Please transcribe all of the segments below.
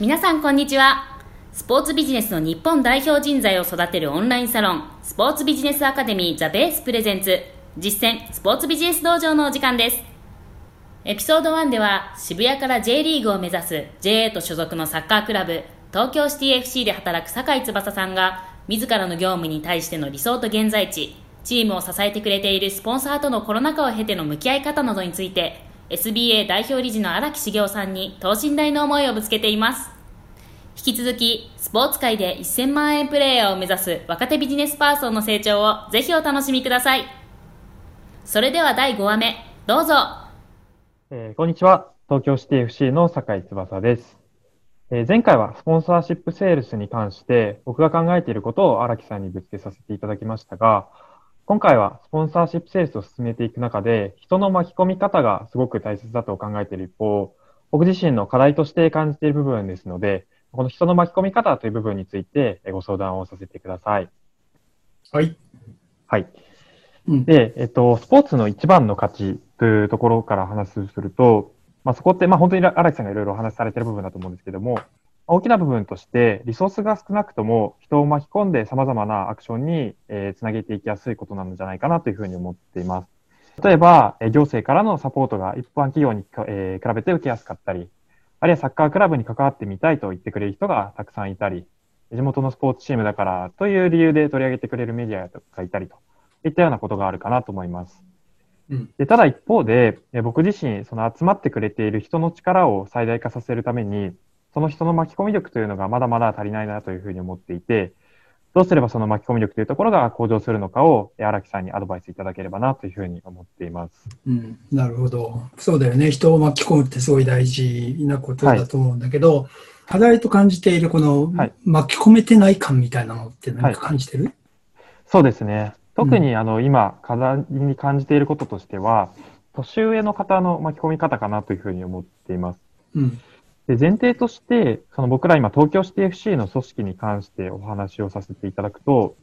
皆さんこんにちは。スポーツビジネスの日本代表人材を育てるオンラインサロンスポーツビジネスアカデミーザベースプレゼンツ。実践スポーツビジネス道場のお時間です。エピソード1では渋谷から J リーグを目指す JA と所属のサッカークラブ東京シティ FC で働く酒井翼さんが自らの業務に対しての理想と現在地チームを支えてくれているスポンサーとのコロナ禍を経ての向き合い方などについて SBA 代表理事の荒木茂雄さんに等身大の思いをぶつけています。引き続きスポーツ界で1000万円プレーヤーを目指す若手ビジネスパーソンの成長をぜひお楽しみください。それでは第5話目どうぞ、えー、こんにちは。東京シティ FC の酒井翼です、えー、前回はスポンサーシップセールスに関して僕が考えていることを荒木さんにぶつけさせていただきましたが今回はスポンサーシップセールスを進めていく中で、人の巻き込み方がすごく大切だと考えている一方、僕自身の課題として感じている部分ですので、この人の巻き込み方という部分についてご相談をさせてください。はい。はい。うん、で、えっと、スポーツの一番の価値というところから話すすると、まあ、そこって、まあ、本当に荒木さんがいろいろお話しされている部分だと思うんですけども、大きな部分として、リソースが少なくとも人を巻き込んで様々なアクションに、えー、つなげていきやすいことなのじゃないかなというふうに思っています。例えば、行政からのサポートが一般企業に、えー、比べて受けやすかったり、あるいはサッカークラブに関わってみたいと言ってくれる人がたくさんいたり、地元のスポーツチームだからという理由で取り上げてくれるメディアがいたりといったようなことがあるかなと思います。うん、でただ一方で、僕自身、その集まってくれている人の力を最大化させるために、その人の巻き込み力というのがまだまだ足りないなというふうに思っていて、どうすればその巻き込み力というところが向上するのかを荒木さんにアドバイスいただければなというふうに思っています。うん、なるほど。そうだよね。人を巻き込むってすごい大事なことだと思うんだけど、はい、課題と感じているこの巻き込めてない感みたいなのって何か感じてる、はい、そうですね。特にあの、今課題に感じていることとしては、年上の方の巻き込み方かなというふうに思っています。うんで前提として、その僕ら今東京シティ FC の組織に関してお話をさせていただくと、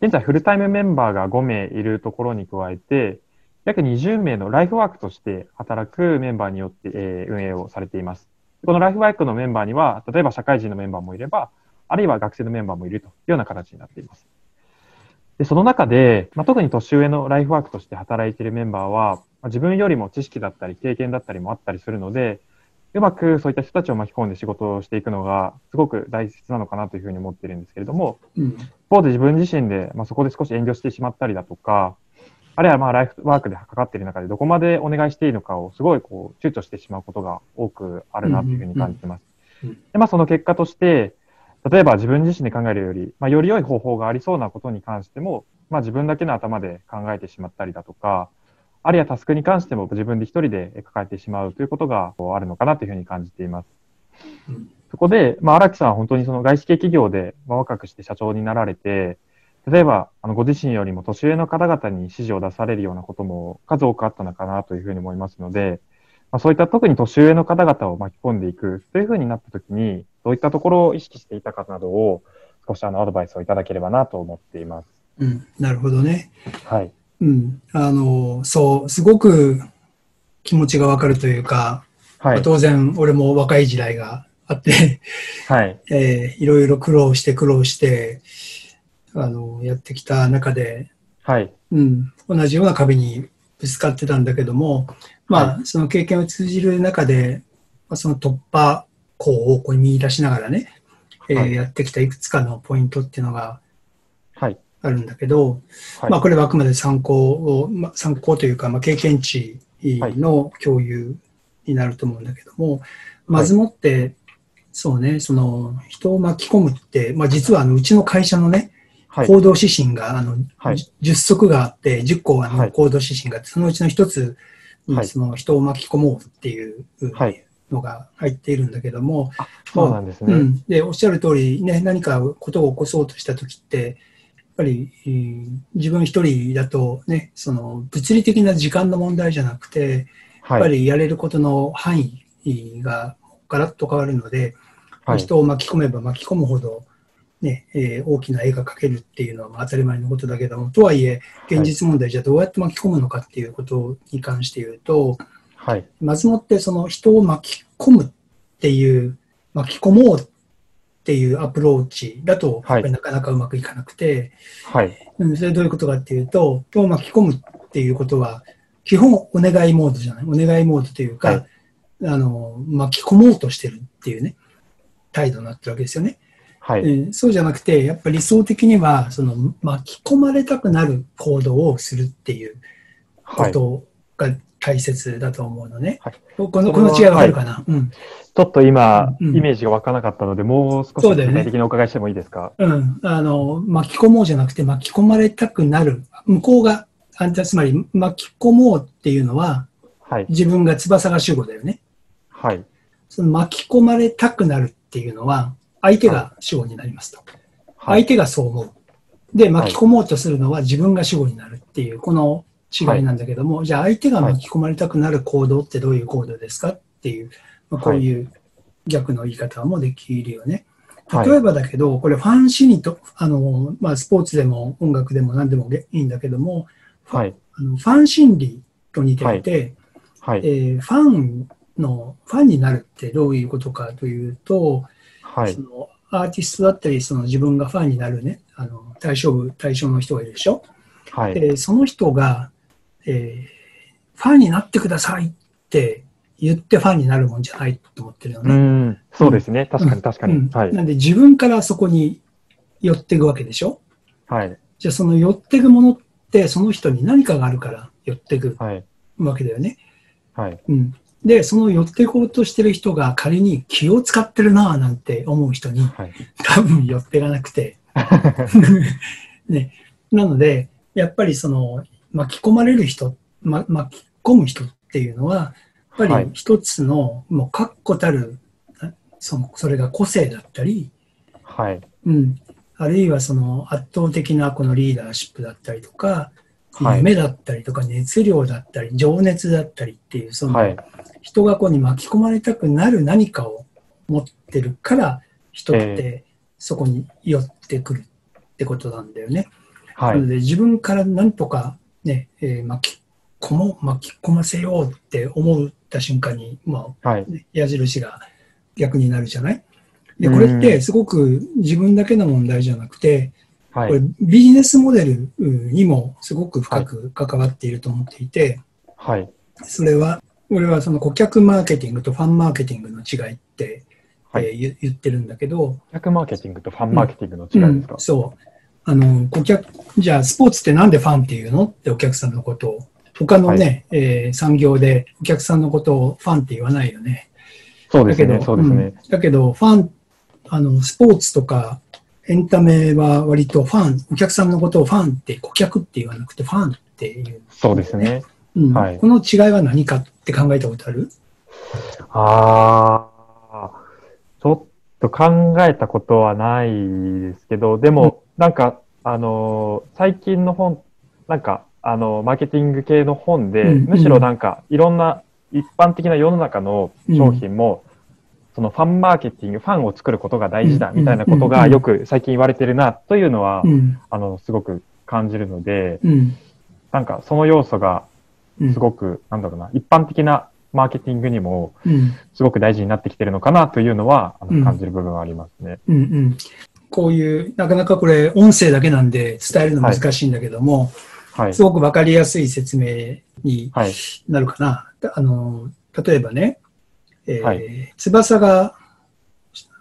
現在フルタイムメンバーが5名いるところに加えて、約20名のライフワークとして働くメンバーによって、えー、運営をされています。このライフワークのメンバーには、例えば社会人のメンバーもいれば、あるいは学生のメンバーもいるというような形になっています。でその中で、まあ、特に年上のライフワークとして働いているメンバーは、まあ、自分よりも知識だったり経験だったりもあったりするので、うまくそういった人たちを巻き込んで仕事をしていくのがすごく大切なのかなというふうに思っているんですけれども、うん、一方で自分自身で、まあ、そこで少し遠慮してしまったりだとか、あるいはまあライフワークでかかっている中でどこまでお願いしていいのかをすごいこう躊躇してしまうことが多くあるなというふうに感じています。でまあ、その結果として、例えば自分自身で考えるより、まあ、より良い方法がありそうなことに関しても、まあ、自分だけの頭で考えてしまったりだとか、あるいはタスクに関しても自分で一人で抱えてしまうということがあるのかなというふうに感じています。うん、そこで、まあ、荒木さんは本当にその外資系企業で若くして社長になられて、例えば、あの、ご自身よりも年上の方々に指示を出されるようなことも数多くあったのかなというふうに思いますので、まあ、そういった特に年上の方々を巻き込んでいくというふうになったときに、どういったところを意識していたかなどを少しあのアドバイスをいただければなと思っています。うん、なるほどね。はい。うん、あの、そう、すごく気持ちがわかるというか、はい、当然俺も若い時代があってはい、えー、いろいろ苦労して苦労して、あの、やってきた中で、はい、うん、同じような壁にぶつかってたんだけども、まあ、はい、その経験を通じる中で、まあ、その突破口をこう見出しながらね、えー、やってきたいくつかのポイントっていうのが、はい、あるんだけど、はい、まあこれはあくまで参考を、まあ、参考というか、まあ、経験値の共有になると思うんだけども、まずもって、そうね、その人を巻き込むって、まあ実はあのうちの会社のね、行動指針があの、はい、10則があって、10個あの行動指針があって、そのうちの一つにその人を巻き込もうっていうのが入っているんだけども、そうなんですね。うん、で、おっしゃる通りね、何かことを起こそうとしたときって、ぱり、えー、自分一人だとね、その物理的な時間の問題じゃなくて、やっぱりやれることの範囲がガラッと変わるので、はい、人を巻き込めば巻き込むほど、ねえー、大きな絵が描けるっていうのは当たり前のことだけども、とはいえ、現実問題じゃどうやって巻き込むのかっていうことに関して言うと、はい、まずもってその人を巻き込むっていう巻き込もうっていうアプローチだと、やっぱりなかなかうまくいかなくて、はい。それどういうことかっていうと、を巻き込むっていうことは、基本お願いモードじゃない？お願いモードというか、はい、あの、巻き込もうとしてるっていうね、態度になってるわけですよね。はい、えー、そうじゃなくて、やっぱり理想的には、その巻き込まれたくなる行動をするっていうことが大切だと思うのね。はい、このこの違いはあるかな、はい、うん、ちょっと今、うん、イメージが湧かなかったので、もう少し具体的にお伺いしてもいいですか？う、ね、うん。あの、巻き込もうじゃなくて巻き込まれたくなる。向こうが、あつまり巻き込もうっていうのは、はい、自分が翼が主語だよね。はい。その巻き込まれたくなるっていうのは、相手が主語になりますと。はい、相手がそう思う。で、巻き込もうとするのは自分が主語になるっていう、この違いなんだけども、はい、じゃあ相手が巻き込まれたくなる行動ってどういう行動ですかっていう、まあ、こういう逆の言い方もできるよね。例えばだけど、これファン心理と、あの、まあ、スポーツでも音楽でも何でもいいんだけども、はい、あのファン心理と似ていて、はい、えー、ファンの、ファンになるってどういうことかというと、はい、そのアーティストだったり、その自分がファンになるね、あの対象部、対象の人がいるでしょ。はい、でその人が、えー、ファンになってくださいって言ってファンになるもんじゃないと思ってるよね。うんそうですね。確かに確かに、うん、はい。なんで自分からそこに寄っていくわけでしょ？はい。じゃあその寄っていくものってその人に何かがあるから寄っていくわけだよね。はい。うん。で、その寄っていこうとしてる人が仮に気を使ってるなぁなんて思う人に、はい、多分寄っていかなくて。ね。なので、やっぱりその巻き込まれる人、ま、巻き込む人っていうのは、やっぱり一つの、もう確固たる、その、それが個性だったり、はい。うん。あるいはその圧倒的なこのリーダーシップだったりとか、夢だったりとか熱量だったり情熱だったりっていうその人がここに巻き込まれたくなる何かを持ってるから人ってそこに寄ってくるってことなんだよね。はい、なので自分から何とかね、えー、巻き込も巻き込ませようって思った瞬間に、まあ、はい、矢印が逆になるじゃない？で、これってすごく自分だけの問題じゃなくて、はい、これビジネスモデルにもすごく深く関わっていると思っていて、はい、それは、俺はその顧客マーケティングとファンマーケティングの違いって、はい、えー、言ってるんだけど、顧客マーケティングとファンマーケティングの違いですか、うんうん、そう。あの、顧客、じゃあスポーツってなんでファンっていうの？ってお客さんのことを、他のね、はい、えー、産業でお客さんのことをファンって言わないよね。そうですね、そうですね、うん。だけど、ファン、あの、スポーツとかエンタメは割とファン、お客さんのことをファンって顧客って言わなくてファンっていう、ね、そうですね。うん。はい、この違いは何かって考えたことある？ああ、ちょっと考えたことはないですけど、でも、うん、なんか、あのー、最近の本、なんか、あのー、マーケティング系の本で、うん、むしろなんか、いろんな一般的な世の中の商品も、そのファンマーケティング、ファンを作ることが大事だみたいなことがよく最近言われてるなというのは、あの、すごく感じるので、なんかその要素がすごく、なんだろうな、一般的なマーケティングにも、すごく大事になってきてるのかなというのは、感じる部分はありますね。うんうんこういう、なかなかこれ、音声だけなんで伝えるの難しいんだけども、はい、すごくわかりやすい説明になるかな。はい、あの、例えばね、えー、はい、翼が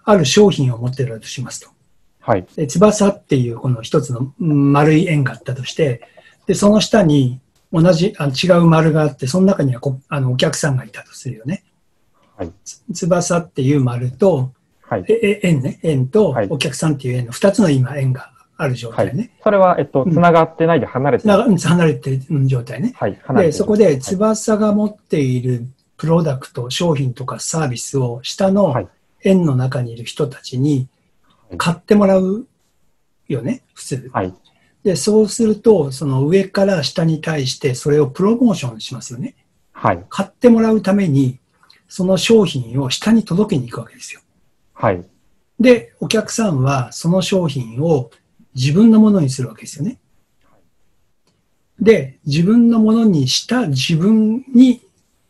ある商品を持っているとしますと。はい。で翼っていうこの一つの丸い円があったとして、で、その下に同じ、あ違う丸があって、その中にはこあのお客さんがいたとするよね。はい。翼っていう丸と、はい、え円ね、円とお客さんっていう円の二つの今円がある状態ね。はい、それは、えっと、繋がってないで離れてる、うん、離れてる状態ね。はい。で、そこで翼が持っているプロダクト、商品とかサービスを下の円の中にいる人たちに買ってもらうよね、普通。はい。で、そうすると、その上から下に対してそれをプロモーションしますよね。はい。買ってもらうために、その商品を下に届けに行くわけですよ。はい。で、お客さんはその商品を自分のものにするわけですよね。で、自分のものにした自分に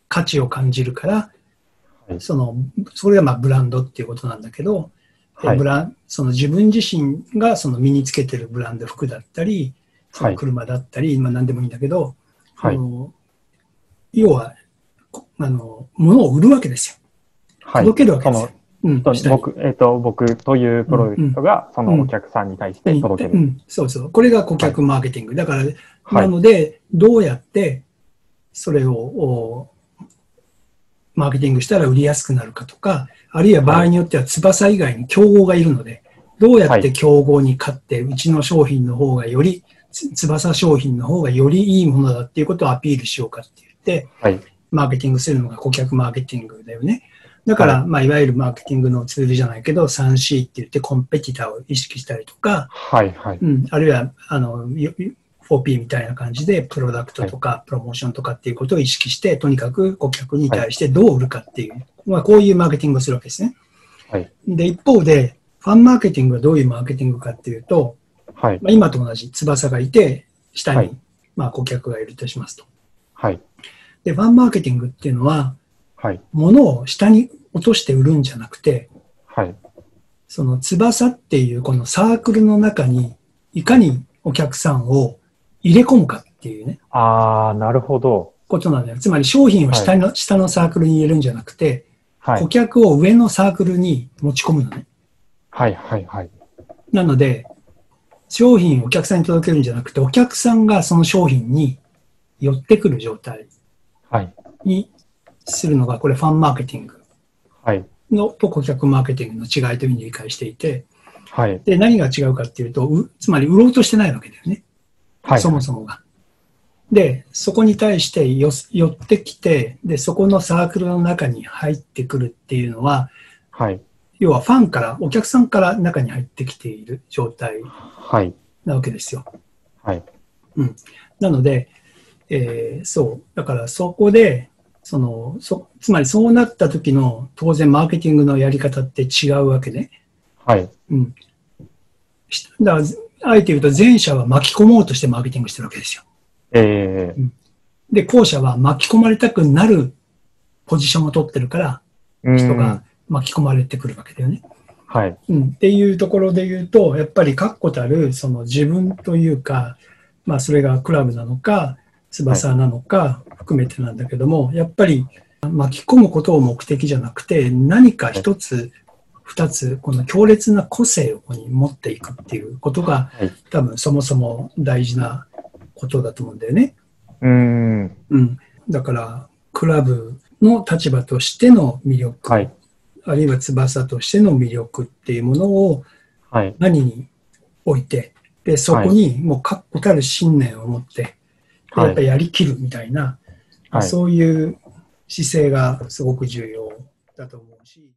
価値を感じるから、その、それがまあブランドっていうことなんだけど、はい、ブラその自分自身がその身につけてるブランド服だったり、その車だったり、はい、まあ何でもいいんだけど、はい、要は、あの、物を売るわけですよ。はい、届けるわけですよ。うん、僕、えっ、ー、と、僕というプロジェクトが、そのお客さんに対して届ける、うん。うん、そうそう。これが顧客マーケティング。だから、なので、どうやってそれをマーケティングしたら売りやすくなるかとか、あるいは場合によっては翼以外に競合がいるので、どうやって競合に勝って、うちの商品の方がより、翼商品の方がよりいいものだっていうことをアピールしようかって言って、はい、マーケティングするのが顧客マーケティングだよね。だから、はい、まあ、いわゆるマーケティングのツールじゃないけど、3C って言ってコンペティターを意識したりとか、はいはい。うん、あるいは、あの、4P みたいな感じで、プロダクトとか、プロモーションとかっていうことを意識して、とにかく顧客に対してどう売るかっていう、まあ、こういうマーケティングをするわけですね。はい。で、一方で、ファンマーケティングはどういうマーケティングかっていうと、はい。まあ、今と同じ翼がいて、下に、まあ、顧客がいるとしますと。はい。で、ファンマーケティングっていうのは、はい。物を下に落として売るんじゃなくて、はい。その翼っていうこのサークルの中に、いかにお客さんを入れ込むかっていうね。ああ、なるほど。ことなんだよ。つまり商品を下の、はい、下のサークルに入れるんじゃなくて、はい、顧客を上のサークルに持ち込むのね。はいはいはい。なので、商品をお客さんに届けるんじゃなくて、お客さんがその商品に寄ってくる状態にするのが、これファンマーケティングのと顧客マーケティングの違いというふうに理解していて、はい、で何が違うかっていうと、つまり売ろうとしてないわけだよね。はい、そもそもが。で、そこに対して寄ってきて、で、そこのサークルの中に入ってくるっていうのは、はい、要はファンから、お客さんから中に入ってきている状態なわけですよ。はい。うん。なので、えー、そう。だからそこで、その、そ、つまりそうなった時の当然マーケティングのやり方って違うわけね。はい。うん。だから、あえて言うと前者は巻き込もうとしてマーケティングしてるわけですよ。ええーうん、で、後者は巻き込まれたくなるポジションを取ってるから、人が巻き込まれてくるわけだよね。はい。うん。っていうところで言うと、やっぱり確固たる、その自分というか、まあそれがクラブなのか、翼なのか含めてなんだけども、はい、やっぱり巻き込むことを目的じゃなくて、何か一つ二つ、この強烈な個性をここに持っていくっていうことが、はい、多分そもそも大事なことだと思うんだよね。うん。うん。だから、クラブの立場としての魅力、はい、あるいは翼としての魅力っていうものを何に置いて、で、そこにもう確固たる信念を持って、やっぱやりきるみたいな、そういう姿勢がすごく重要だと思うし。